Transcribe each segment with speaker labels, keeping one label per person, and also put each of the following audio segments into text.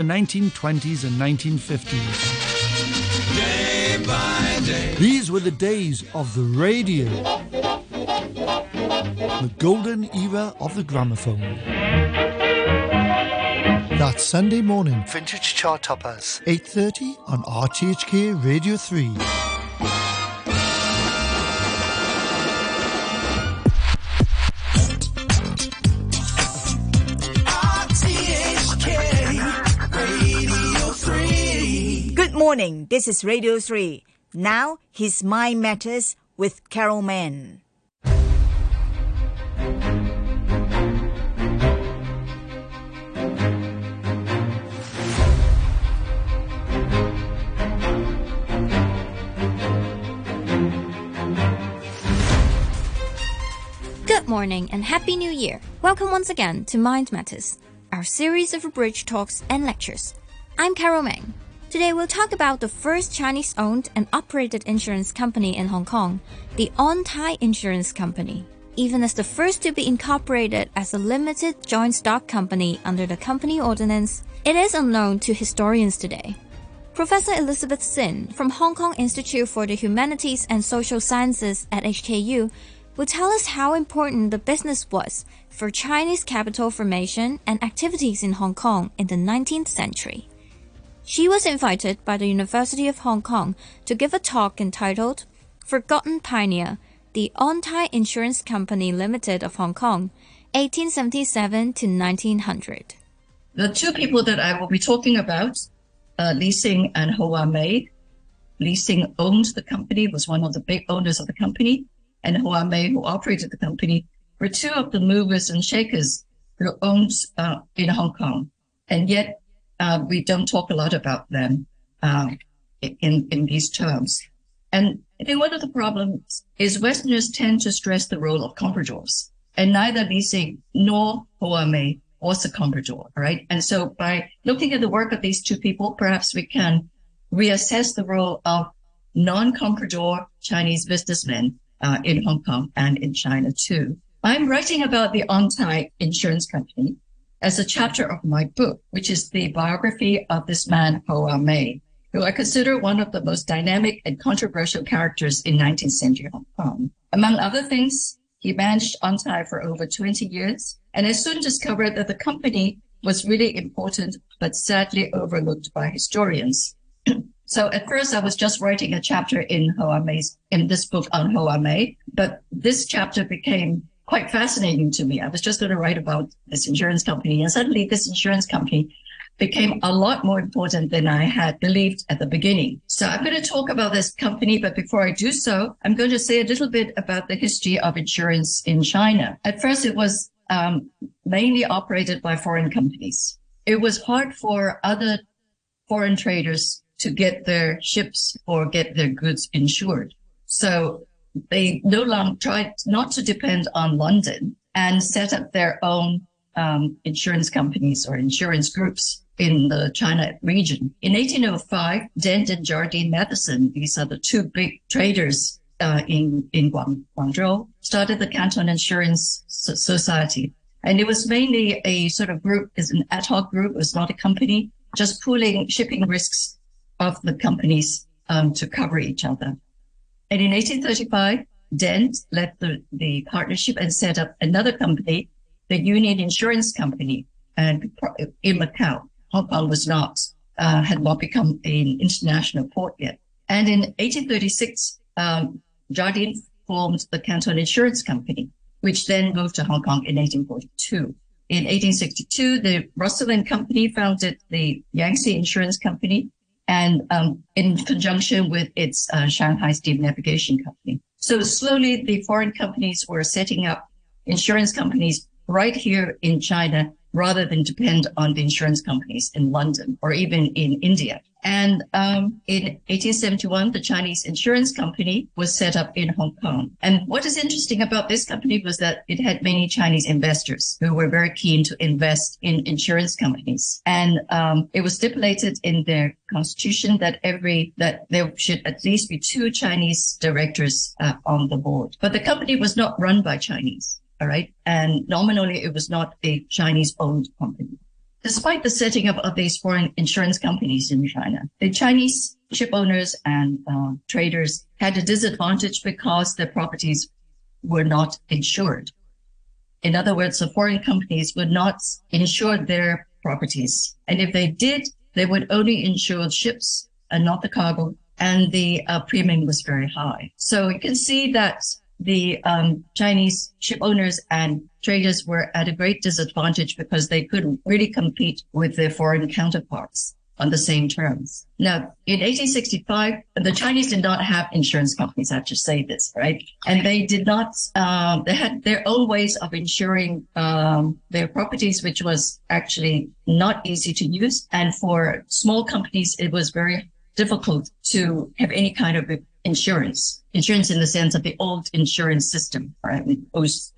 Speaker 1: the 1920s and 1950s.
Speaker 2: Day by day.
Speaker 1: These were the days of the radio, the golden era of the gramophone. That Sunday morning, Vintage Chart Toppers, 8.30 on RTHK Radio 3.
Speaker 3: Morning. This is Radio 3. Now, His Mind Matters with Carol Mann.
Speaker 4: Good morning and Happy New Year. Welcome once again to Mind Matters, our series of bridge talks and lectures. I'm Carol Meng. Today we'll talk about the first Chinese owned and operated insurance company in Hong Kong, the On Tai Insurance Company. Even as the first to be incorporated as a limited joint stock company under the company ordinance, it is unknown to historians today. Professor Elizabeth Sinn from Hong Kong Institute for the Humanities and Social Sciences at HKU will tell us how important the business was for Chinese capital formation and activities in Hong Kong in the 19th century. She was invited by the University of Hong Kong to give a talk entitled Forgotten Pioneer, the On Tai Insurance Company Limited of Hong Kong, 1877 to 1900.
Speaker 5: The two people that I will be talking about, uh, Li Sing and Ho Amei. Li Sing owned the company, was one of the big owners of the company, and Ho Amei, who operated the company, were two of the movers and shakers who owned uh, in Hong Kong. And yet, uh, we don't talk a lot about them uh, in in these terms. And I think one of the problems is Westerners tend to stress the role of compradors, and neither Li Sing nor Ho Amei was a comprador, right? And so by looking at the work of these two people, perhaps we can reassess the role of non-comprador Chinese businessmen uh, in Hong Kong and in China too. I'm writing about the On Tai Insurance Company as a chapter of my book, which is the biography of this man, Ho Amei, who I consider one of the most dynamic and controversial characters in 19th century Hong Kong. Among other things, he managed On Tai for over 20 years, and I soon discovered that the company was really important, but sadly overlooked by historians. So at first I was just writing a chapter in Ho Amei's, in this book on Ho Amei, but this chapter became quite fascinating to me. I was just going to write about this insurance company and suddenly this insurance company became a lot more important than I had believed at the beginning. So I'm going to talk about this company, but before I do so, I'm going to say a little bit about the history of insurance in China. At first it was um, mainly operated by foreign companies. It was hard for other foreign traders to get their ships or get their goods insured. So they no longer tried not to depend on London and set up their own um, insurance companies or insurance groups in the China region. In 1805, Dent and Jardine Matheson, these are the two big traders uh, in in Guang, Guangzhou, started the Canton Insurance Society. And it was mainly a sort of group, is an ad hoc group. It was not a company, just pooling shipping risks of the companies um, to cover each other. And in 1835, Dent left the, the partnership and set up another company, the Union Insurance Company, and in Macau. Hong Kong was not, uh, had not become an international port yet. And in 1836, um, Jardine formed the Canton Insurance Company, which then moved to Hong Kong in 1842. In 1862, the Russell and Company founded the Yangtze Insurance Company, and um, in conjunction with its uh, Shanghai Steam Navigation Company. So slowly, the foreign companies were setting up insurance companies right here in China rather than depend on the insurance companies in London or even in India. And um, in 1871, the Chinese insurance company was set up in Hong Kong. And what is interesting about this company was that it had many Chinese investors who were very keen to invest in insurance companies. And um, it was stipulated in their constitution that every that there should at least be two Chinese directors uh, on the board. But the company was not run by Chinese. All right. And nominally, it was not a Chinese owned company. Despite the setting up of these foreign insurance companies in China, the Chinese ship owners and uh, traders had a disadvantage because their properties were not insured. In other words, the foreign companies would not insure their properties. And if they did, they would only insure ships and not the cargo. And the uh, premium was very high. So you can see that the um, Chinese ship owners and traders were at a great disadvantage because they couldn't really compete with their foreign counterparts on the same terms. Now, in 1865, the Chinese did not have insurance companies. I have to say this, right? And they did not. Um, they had their own ways of insuring um, their properties, which was actually not easy to use. And for small companies, it was very difficult to have any kind of insurance, insurance in the sense of the old insurance system, right?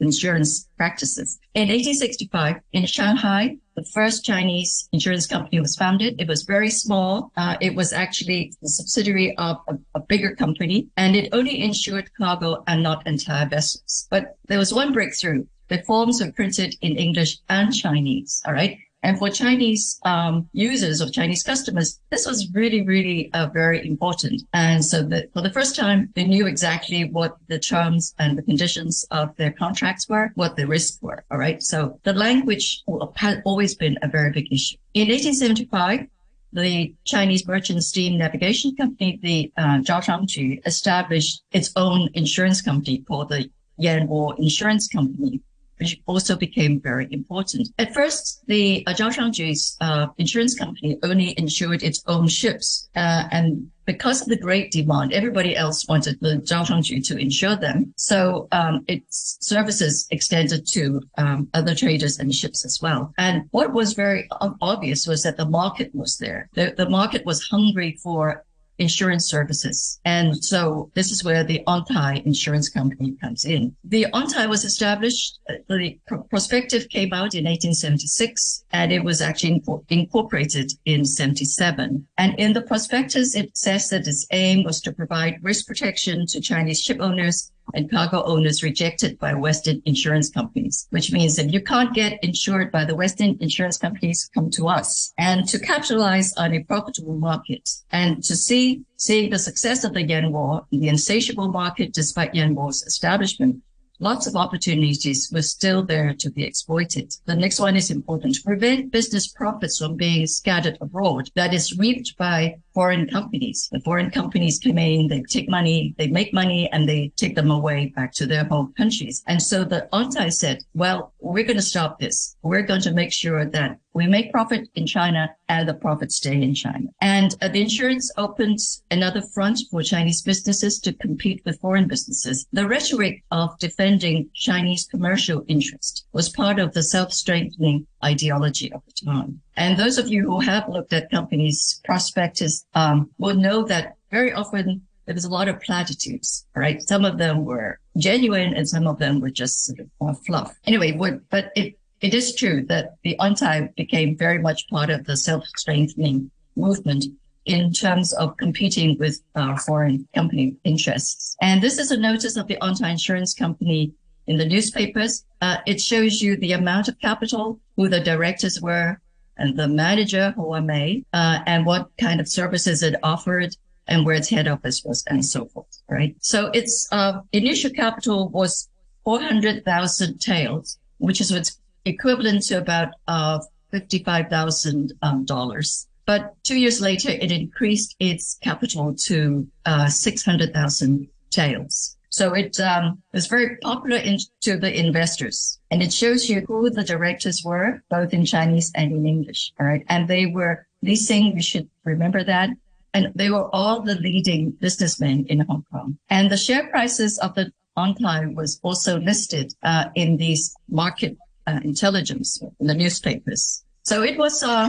Speaker 5: Insurance practices. In 1865, in Shanghai, the first Chinese insurance company was founded. It was very small. Uh, it was actually a subsidiary of a, a, bigger company and it only insured cargo and not entire vessels. But there was one breakthrough. The forms were printed in English and Chinese. All right. And for Chinese um, users or Chinese customers, this was really, really uh, very important. And so that for the first time, they knew exactly what the terms and the conditions of their contracts were, what the risks were. All right. So the language had always been a very big issue. In 1875, the Chinese Merchant Steam Navigation Company, the uh, Zhao established its own insurance company called the Yanwo Insurance Company which also became very important. At first, the uh, Zhao uh, insurance company only insured its own ships, uh, and because of the great demand, everybody else wanted the Zhao to insure them. So um, its services extended to um, other traders and ships as well. And what was very obvious was that the market was there. The, the market was hungry for insurance services. And so this is where the On Tai Insurance Company comes in. The On Tai was established, uh, the prospectus came out in 1876, and it was actually incorporated in 77. And in the prospectus, it says that its aim was to provide risk protection to Chinese ship owners and cargo owners rejected by Western insurance companies, which means that you can't get insured by the Western insurance companies, come to us. And to capitalize on a profitable market and to see, seeing the success of the Yanwo, the insatiable market despite Yanwo's establishment, lots of opportunities were still there to be exploited. The next one is important to prevent business profits from being scattered abroad. That is reaped by foreign companies. The foreign companies come in, they take money, they make money, and they take them away back to their home countries. And so the On Tai said, well, we're going to stop this. We're going to make sure that we make profit in China and the profits stay in China. And uh, the insurance opens another front for Chinese businesses to compete with foreign businesses. The rhetoric of defending Chinese commercial interest was part of the self-strengthening ideology of the time. And those of you who have looked at companies' prospectus um, will know that very often there was a lot of platitudes, right? Some of them were genuine and some of them were just sort of fluff. Anyway, what, but it, it is true that the On Tai became very much part of the self-strengthening movement in terms of competing with uh, foreign company interests. And this is a notice of the On Tai Insurance Company in the newspapers. Uh, it shows you the amount of capital, who the directors were, and the manager, Mei, uh, and what kind of services it offered, and where its head office was, and so forth. Right. So its uh, initial capital was four hundred thousand taels, which is what's equivalent to about uh, fifty-five thousand um, dollars. But two years later, it increased its capital to uh, six hundred thousand taels. So it um, was very popular in, to the investors, and it shows you who the directors were, both in Chinese and in English. All right, and they were leasing. We should remember that. And they were all the leading businessmen in Hong Kong. And the share prices of the On Tai was also listed uh, in these market uh, intelligence in the newspapers. So it was uh,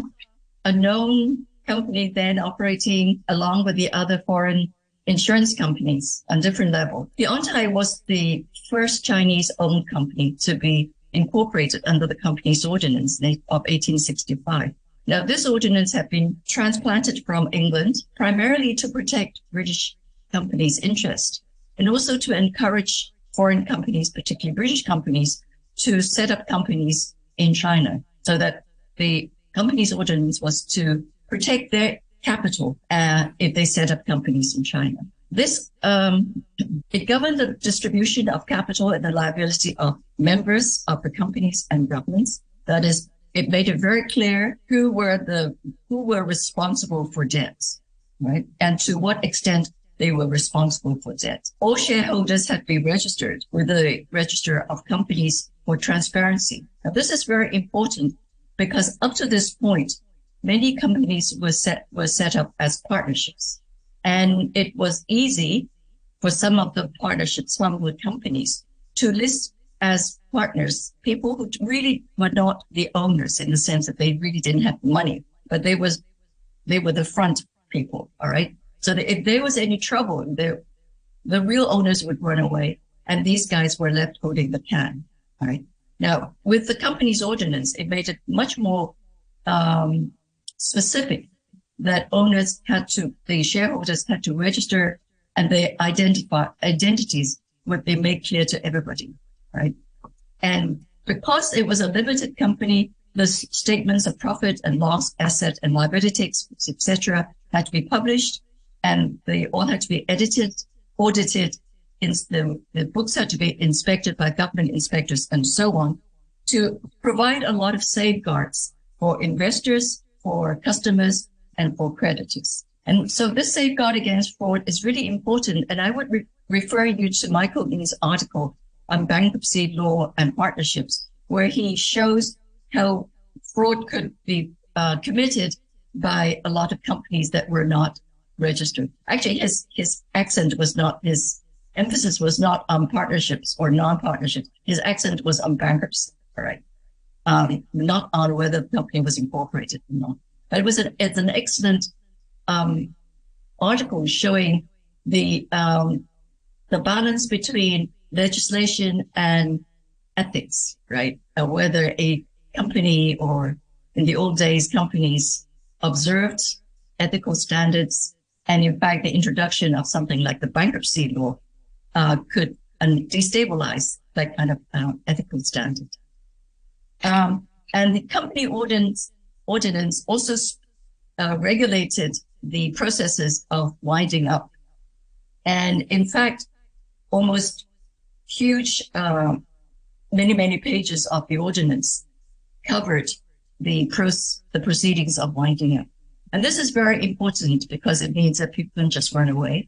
Speaker 5: a known company then operating along with the other foreign insurance companies on different level. The On Tai was the first Chinese owned company to be incorporated under the company's ordinance of 1865. Now, this ordinance had been transplanted from England primarily to protect British companies' interest and also to encourage foreign companies, particularly British companies, to set up companies in China so that the company's ordinance was to protect their capital uh, if they set up companies in China. This um, it governed the distribution of capital and the liability of members of the companies and governments. That is, it made it very clear who were the who were responsible for debts, right, and to what extent they were responsible for debt. All shareholders had to be registered with the register of companies for transparency. Now, this is very important because up to this point, many companies were set were set up as partnerships. And it was easy for some of the partnerships, some of the companies to list as partners people who really were not the owners in the sense that they really didn't have money, but they was they were the front people. All right. So if there was any trouble, the the real owners would run away, and these guys were left holding the can. All right. Now, with the company's ordinance, it made it much more um, specific that owners had to, the shareholders had to register and their identify identities would be made clear to everybody, right? And because it was a limited company, the statements of profit and loss, asset and liability, etc., had to be published, and they all had to be edited, audited. The, the books had to be inspected by government inspectors and so on to provide a lot of safeguards for investors, for customers, and for creditors. And so this safeguard against fraud is really important. And I would re- refer you to Michael Lee's article on bankruptcy law and partnerships, where he shows how fraud could be uh, committed by a lot of companies that were not registered. Actually, his, his accent was not, his emphasis was not on partnerships or non-partnerships. His accent was on bankruptcy, all right? Um, not on whether the company was incorporated or not. But it was an, it's an excellent um, article showing the um, the balance between legislation and ethics, right? Uh, whether a company or in the old days, companies observed ethical standards. And in fact, the introduction of something like the bankruptcy law uh, could destabilize that kind of uh, ethical standard. Um, and the company ordinance ordinance also uh, regulated the processes of winding up. And in fact, almost huge, uh, many, many pages of the ordinance covered the, pros- the proceedings of winding up. And this is very important because it means that people can just run away.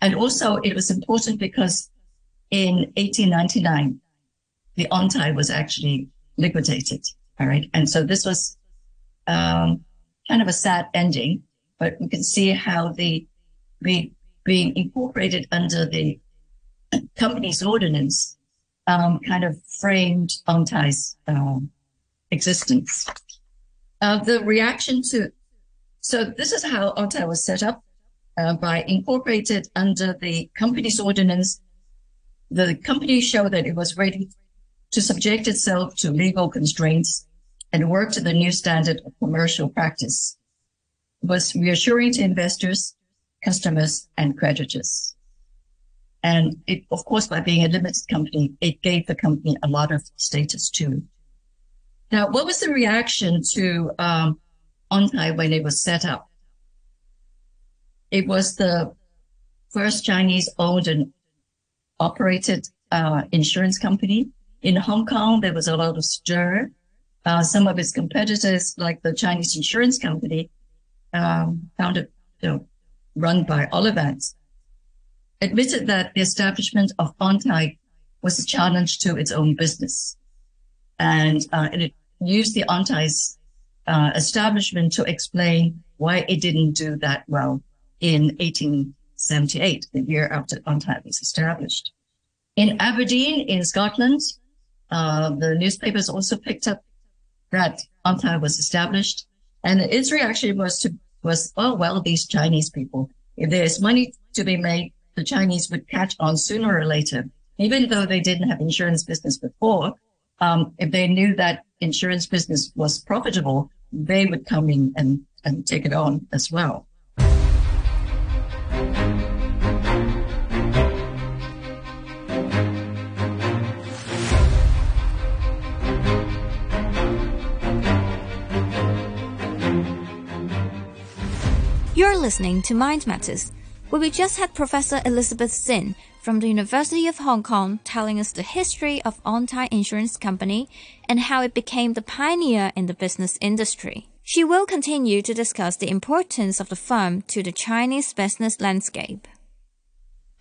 Speaker 5: And also it was important because in 1899, the On Tai was actually liquidated. All right. And so this was um, kind of a sad ending, but we can see how the be, being incorporated under the company's ordinance um, kind of framed On Tai's um, existence. Uh, the reaction to so this is how On Tai was set up uh, by incorporated under the company's ordinance. The company showed that it was ready to subject itself to legal constraints and work to the new standard of commercial practice was reassuring to investors, customers, and creditors. And it, of course, by being a limited company, it gave the company a lot of status too. Now, what was the reaction to um, On Tai when it was set up? It was the first Chinese owned and operated uh, insurance company. In Hong Kong, there was a lot of stir uh, some of its competitors, like the Chinese insurance company, um, founded, you know, run by Olivans, admitted that the establishment of On Tai was a challenge to its own business. And, uh, it used the On Tai's uh, establishment to explain why it didn't do that well in 1878, the year after On Tai was established. In Aberdeen, in Scotland, uh, the newspapers also picked up that On Tai was established. And its reaction was to, was, oh, well, these Chinese people, if there's money to be made, the Chinese would catch on sooner or later. Even though they didn't have insurance business before, um, if they knew that insurance business was profitable, they would come in and, and take it on as well.
Speaker 4: You're listening to Mind Matters, where we just had Professor Elizabeth Sinn from the University of Hong Kong telling us the history of On Tai Insurance Company and how it became the pioneer in the business industry. She will continue to discuss the importance of the firm to the Chinese business landscape.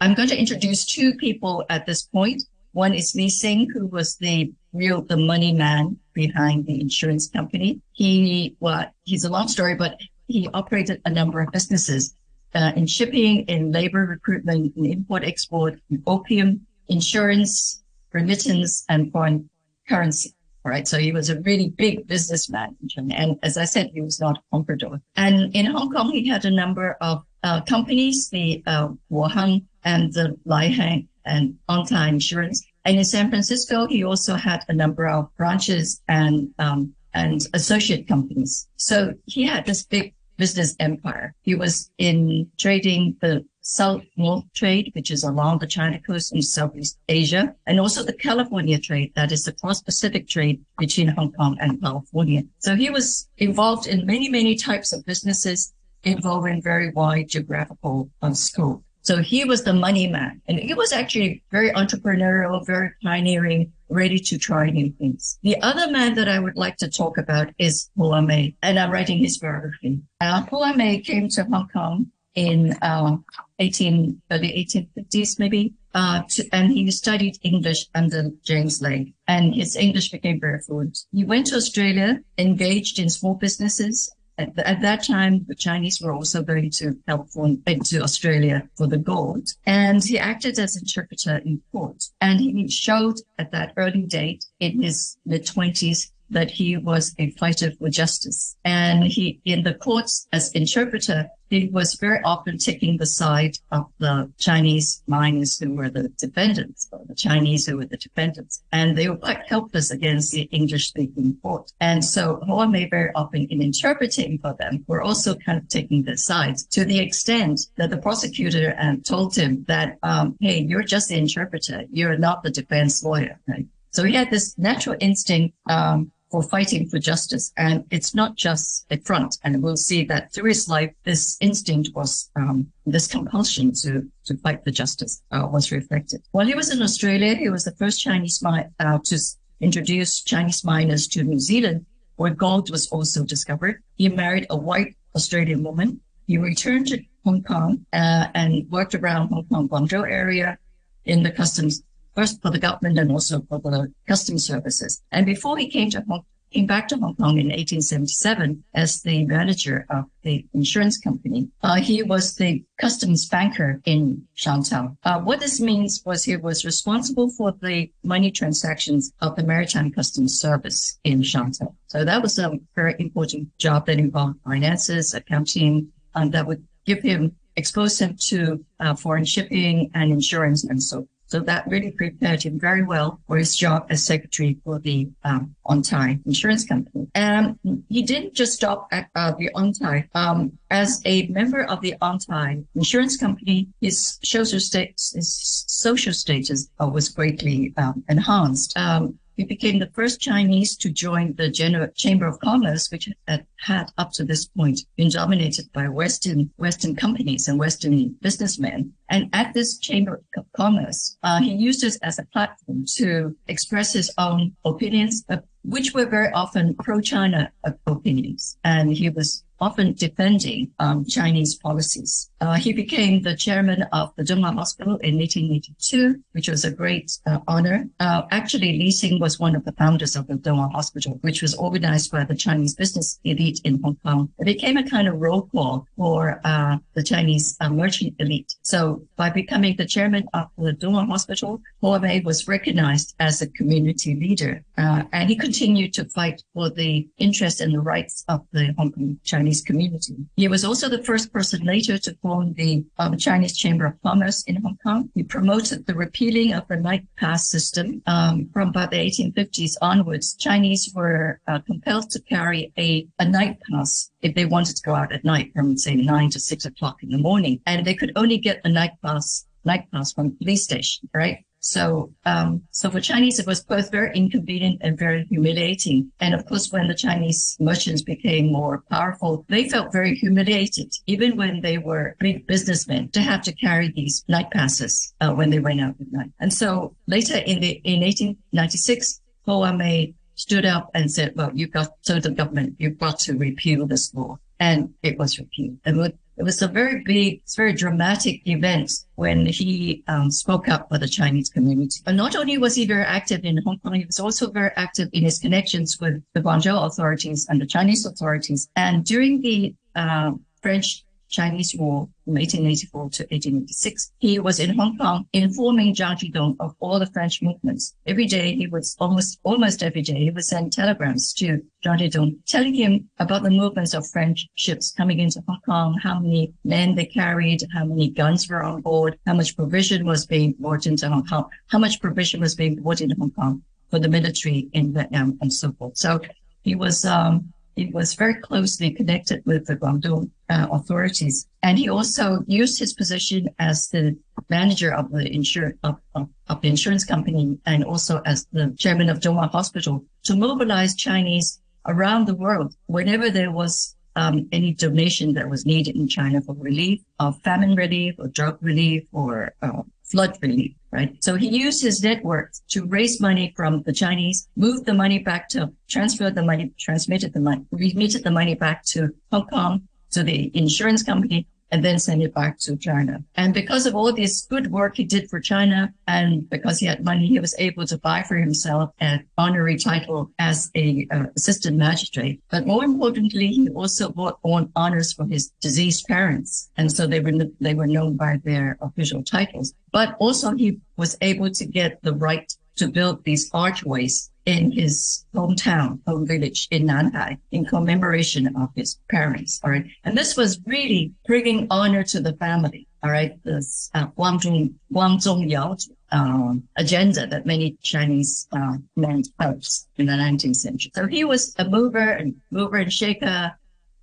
Speaker 5: I'm going to introduce two people at this point. One is Li Sing, who was the real, the money man behind the insurance company. He, well, he's a long story, but he operated a number of businesses uh, in shipping, in labor recruitment, in import export, in opium, insurance, remittance, and foreign currency. Right. So he was a really big businessman. And as I said, he was not a comprador. And in Hong Kong, he had a number of uh, companies, the uh, Wuhan and the Laihang and On Tai Insurance. And in San Francisco, he also had a number of branches and um, and associate companies. So he had this big business empire. He was in trading the South North trade, which is along the China coast in Southeast Asia, and also the California trade, that is the cross-Pacific trade between Hong Kong and California. So he was involved in many, many types of businesses involving very wide geographical scope. So he was the money man and he was actually very entrepreneurial, very pioneering, ready to try new things. The other man that I would like to talk about is Ho Amei and I'm writing his biography. Uh, Ho Amei came to Hong Kong in uh, 18, early 1850s maybe. Uh, to, and he studied English under James Legge and his English became very fluent. He went to Australia, engaged in small businesses at, the, at, that time, the Chinese were also going to California, into Australia for the gold. And he acted as interpreter in court. And he showed at that early date in his mid twenties that he was a fighter for justice. And he, in the courts as interpreter, he was very often taking the side of the Chinese miners who were the defendants, or the Chinese who were the defendants. And they were quite helpless against the English speaking court. And so Ho Amei very often in interpreting for them were also kind of taking their sides to the extent that the prosecutor um, told him that, um, hey, you're just the interpreter. You're not the defense lawyer. Right? So he had this natural instinct um, for fighting for justice. And it's not just a front. And we'll see that through his life, this instinct was, um, this compulsion to, to fight for justice uh, was reflected. While he was in Australia, he was the first Chinese mi- uh, to introduce Chinese miners to New Zealand, where gold was also discovered. He married a white Australian woman. He returned to Hong Kong uh, and worked around Hong Kong, Guangzhou area in the customs first for the government and also for the customs services. And before he came to Hong came back to Hong Kong in 1877 as the manager of the insurance company. Uh, he was the customs banker in Shantou. Uh, what this means was he was responsible for the money transactions of the Maritime Customs Service in Shantou. So that was a very important job that involved finances, accounting, and that would give him expose him to uh, foreign shipping and insurance and so so that really prepared him very well for his job as secretary for the um, On Tai insurance company. And he didn't just stop at uh, the On Tai. Um, as a member of the On Tai insurance company, his social status, his social status uh, was greatly um, enhanced. Um, he became the first Chinese to join the General Chamber of Commerce, which had, had up to this point been dominated by Western Western companies and Western businessmen. And at this Chamber of Commerce, uh, he used it as a platform to express his own opinions, uh, which were very often pro-China opinions. And he was often defending um, Chinese policies. Uh, he became the chairman of the Tung Wah Hospital in 1882, which was a great uh, honor. Uh, actually, Li Sing was one of the founders of the Tung Wah Hospital, which was organized by the Chinese business elite in Hong Kong. It became a kind of roll call for uh, the Chinese uh, merchant elite. So by becoming the chairman of the Tung Wah Hospital, Ho Amei was recognized as a community leader, uh, and he continued to fight for the interests and the rights of the Hong Kong Chinese community. He was also the first person later to form the um, Chinese Chamber of Commerce in Hong Kong. He promoted the repealing of the night pass system. Um, from about the 1850s onwards, Chinese were uh, compelled to carry a, a night pass if they wanted to go out at night from say nine to six o'clock in the morning, and they could only get a night pass night pass from police station, right? So, um, so for Chinese, it was both very inconvenient and very humiliating. And of course, when the Chinese merchants became more powerful, they felt very humiliated, even when they were big businessmen, to have to carry these night passes uh, when they went out at night. And so later in the in 1896, Ho Amei stood up and said, "Well, you've got so the government, you've got to repeal this law." And it was repealed. And it was a very big, very dramatic event when he um, spoke up for the Chinese community. But not only was he very active in Hong Kong, he was also very active in his connections with the Guangzhou authorities and the Chinese authorities. And during the uh, French Chinese War from 1884 to 1886. He was in Hong Kong informing Zhang Zhidong of all the French movements. Every day he was almost, almost every day he would send telegrams to Zhang Zhidong telling him about the movements of French ships coming into Hong Kong, how many men they carried, how many guns were on board, how much provision was being brought into Hong Kong, how much provision was being brought into Hong Kong for the military in Vietnam and so forth. So he was, um, he was very closely connected with the Guangdong uh, authorities. And he also used his position as the manager of the insur- of, of, of, the insurance company and also as the chairman of Zhonghua Hospital to mobilize Chinese around the world whenever there was um, any donation that was needed in China for relief, of famine relief, or drug relief, or uh, flood relief, right? So he used his network to raise money from the Chinese, moved the money back to, transferred the money, transmitted the money, remitted the money back to Hong Kong, to the insurance company, and then send it back to China. And because of all this good work he did for China and because he had money, he was able to buy for himself an honorary title as a uh, assistant magistrate. But more importantly, he also bought on honors for his deceased parents. And so they were, they were known by their official titles. But also he was able to get the right to build these archways in his hometown, home village in Nanhai in commemoration of his parents. All right. And this was really bringing honor to the family. All right. This uh, Guangzhong, Guangzhong Yao um, agenda that many Chinese uh, men posed in the 19th century. So he was a mover and mover and shaker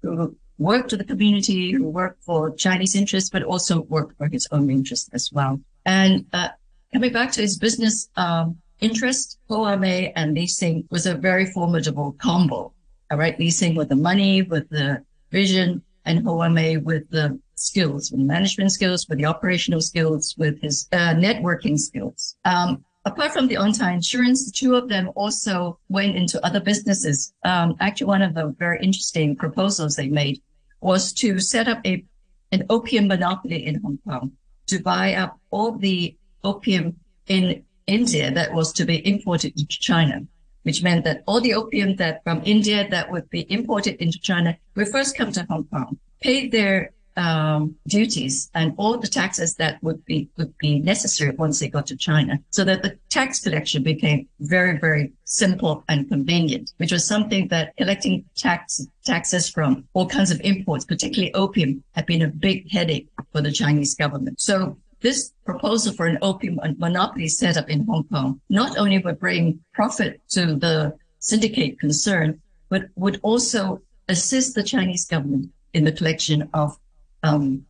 Speaker 5: who worked with the community, who worked for Chinese interests, but also worked for his own interests as well. And uh, coming back to his business um, interest, Mei and Li Sing was a very formidable combo. All right, Li Sing with the money, with the vision, and Ho Amei with the skills, with the management skills, with the operational skills, with his uh, networking skills. Um, apart from the On Tai insurance, the two of them also went into other businesses. Um, actually, one of the very interesting proposals they made was to set up a an opium monopoly in Hong Kong to buy up all the opium in India that was to be imported into China, which meant that all the opium that from India that would be imported into China would first come to Hong Kong, pay their um, duties and all the taxes that would be would be necessary once they got to China, so that the tax collection became very very simple and convenient, which was something that collecting tax taxes from all kinds of imports, particularly opium, had been a big headache for the Chinese government. So this proposal for an opium monopoly set up in Hong Kong not only would bring profit to the syndicate concerned, but would also assist the Chinese government in the collection of um,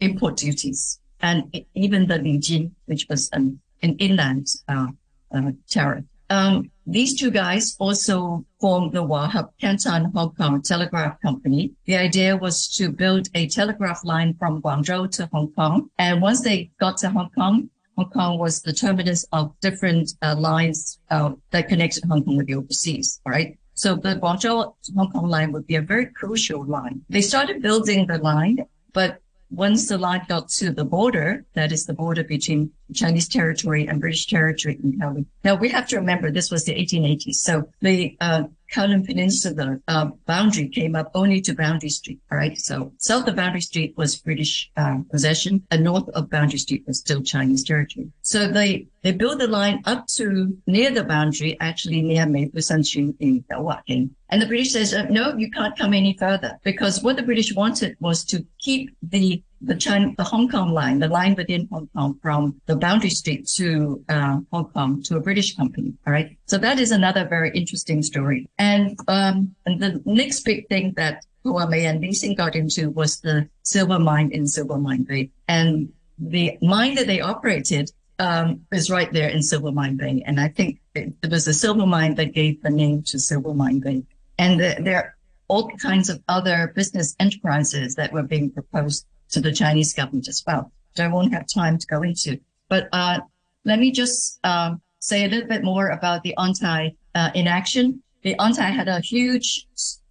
Speaker 5: import duties and even the Li which was an, an inland uh, uh, tariff. Um, these two guys also formed the Wah Hup Canton Hong Kong Telegraph Company. The idea was to build a telegraph line from Guangzhou to Hong Kong. And once they got to Hong Kong, Hong Kong was the terminus of different uh, lines uh, that connected Hong Kong with the overseas. All right. So the Guangzhou Hong Kong line would be a very crucial line. They started building the line, but once the line got to the border, that is the border between Chinese territory and British territory in Kowloon. Now we have to remember this was the 1880s. So the uh, Kowloon Peninsula uh, boundary came up only to Boundary Street. All right. So south of Boundary Street was British uh, possession and north of Boundary Street was still Chinese territory. So they, they built the line up to near the boundary, actually near Meifu Sanxun in Waking. And the British says, uh, no, you can't come any further because what the British wanted was to keep the the China, the Hong Kong line, the line within Hong Kong from the boundary street to uh, Hong Kong to a British company. All right. So that is another very interesting story. And, um, and the next big thing that Ho Amei and Li Sing got into was the silver mine in Silver Mine Bay. And the mine that they operated um, is right there in Silver Mine Bay. And I think it, it, was the silver mine that gave the name to Silver Mine Bay. And the, there are all kinds of other business enterprises that were being proposed to the Chinese government as well. I won't have time to go into. But uh, let me just uh, say a little bit more about the On Tai uh, in action. The On Tai had a huge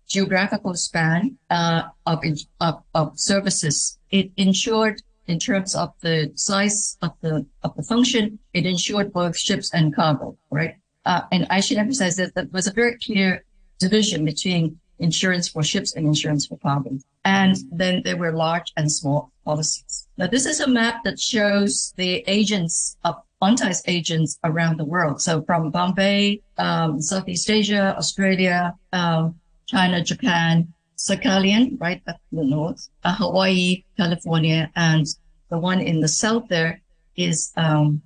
Speaker 5: geographical span uh, of, of, of services. It ensured in terms of the size of the of the function, it ensured both ships and cargo, right? Uh, and I should emphasize that there was a very clear division between insurance for ships and insurance for cargo. And then there were large and small policies. Now, this is a map that shows the agents of On Tai's agents around the world. So from Bombay, um, Southeast Asia, Australia, um, China, Japan, Sakhalin, right at the north, uh, Hawaii, California, and the one in the south there is um,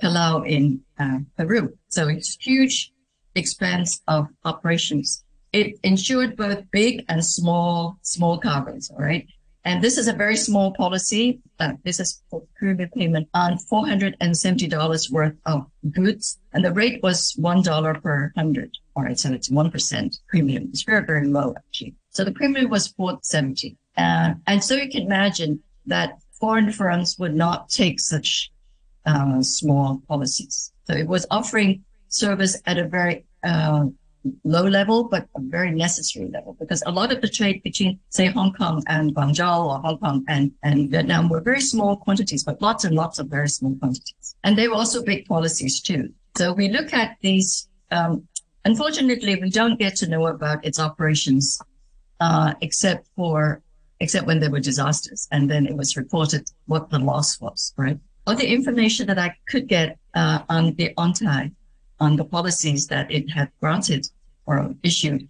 Speaker 5: Callao in uh, Peru. So it's huge expanse of operations. It insured both big and small small cargoes. All right. And this is a very small policy. Uh, this is for premium payment on $470 worth of goods. And the rate was $1 per hundred. All right. So it's 1% premium. It's very, very low actually. So the premium was 470. Uh, and so you can imagine that foreign firms would not take such uh, small policies. So it was offering service at a very uh, low level, but a very necessary level because a lot of the trade between, say, Hong Kong and Guangzhou or Hong Kong and, and Vietnam were very small quantities, but lots and lots of very small quantities. And they were also big policies too. So we look at these, um, unfortunately, we don't get to know about its operations, uh, except for except when there were disasters. And then it was reported what the loss was, right? All the information that I could get uh, on the On Tai, on the policies that it had granted or issued,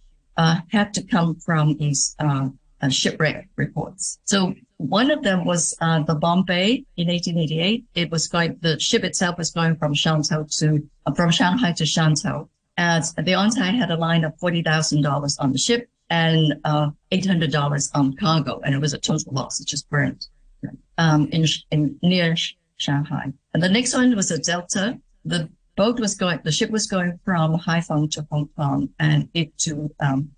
Speaker 5: uh, had to come from these uh, uh shipwreck reports. So one of them was uh, the Bombay in 1888. It was going, the ship itself was going from Shantou to, uh, from Shanghai to Shantou. As the On Tai had a line of $40,000 on the ship and uh, $800 on cargo, and it was a total loss. It just burned um, in, in near Shanghai. And the next one was a Delta. The boat was going, the ship was going from Haiphong to Hong Kong, and it to um,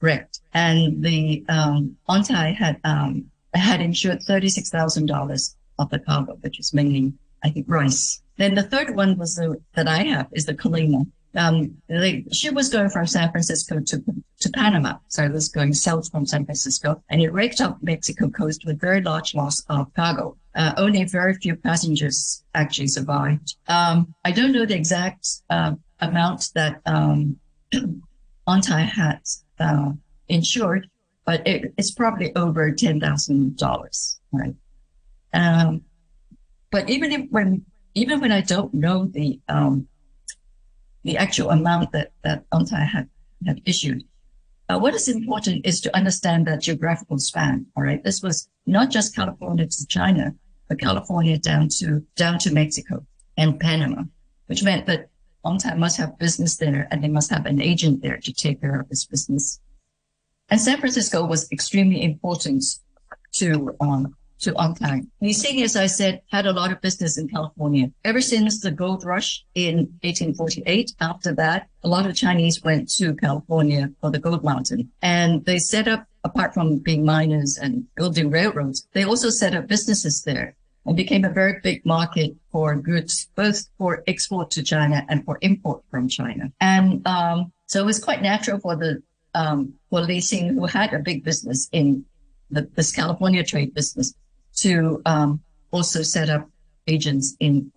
Speaker 5: wrecked. And the um, On Tai had um, had insured thirty-six thousand dollars of the cargo, which is mainly, I think, rice. Then the third one was the that I have is the Kalina um, the ship was going from San Francisco to, to Panama. So it was going south from San Francisco and it raked up Mexico coast with very large loss of cargo. Uh, only very few passengers actually survived. Um, I don't know the exact uh, amount that um, had uh, insured, but it, it's probably over ten thousand dollars, right? Um, but even if, when even when I don't know the um, the actual amount that, that On Tai had, had issued. Uh, what is important is to understand that geographical span. All right. This was not just California to China, but California down to, down to Mexico and Panama, which meant that On Tai must have business there and they must have an agent there to take care of this business. And San Francisco was extremely important to, um, to On Tai. Li as I said, had a lot of business in California. Ever since the gold rush in 1848, after that, a lot of Chinese went to California for the gold mountain and they set up, apart from being miners and building railroads, they also set up businesses there and became a very big market for goods, both for export to China and for import from China. And um, so it was quite natural for the um, for Li Sing, who had a big business in the, this California trade business, to um, also set up agents in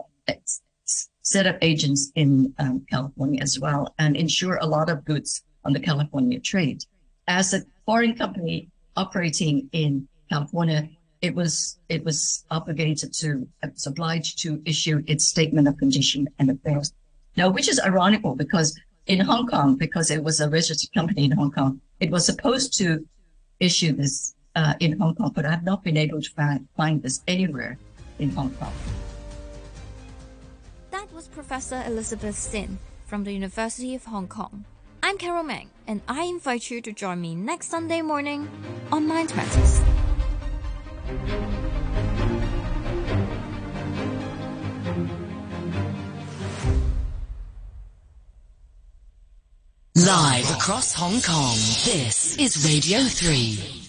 Speaker 5: set up agents in um, California as well and insure a lot of goods on the California trade. As a foreign company operating in California, it was it was obligated to it was obliged to issue its statement of condition and affairs. Now, which is ironical because in Hong Kong, because it was a registered company in Hong Kong, it was supposed to issue this uh, in Hong Kong, but I've not been able to find, find this anywhere in Hong Kong.
Speaker 4: That was Professor Elizabeth Sinn from the University of Hong Kong. I'm Carol Meng, and I invite you to join me next Sunday morning on Mind Matters.
Speaker 2: Live across Hong Kong, this is Radio 3.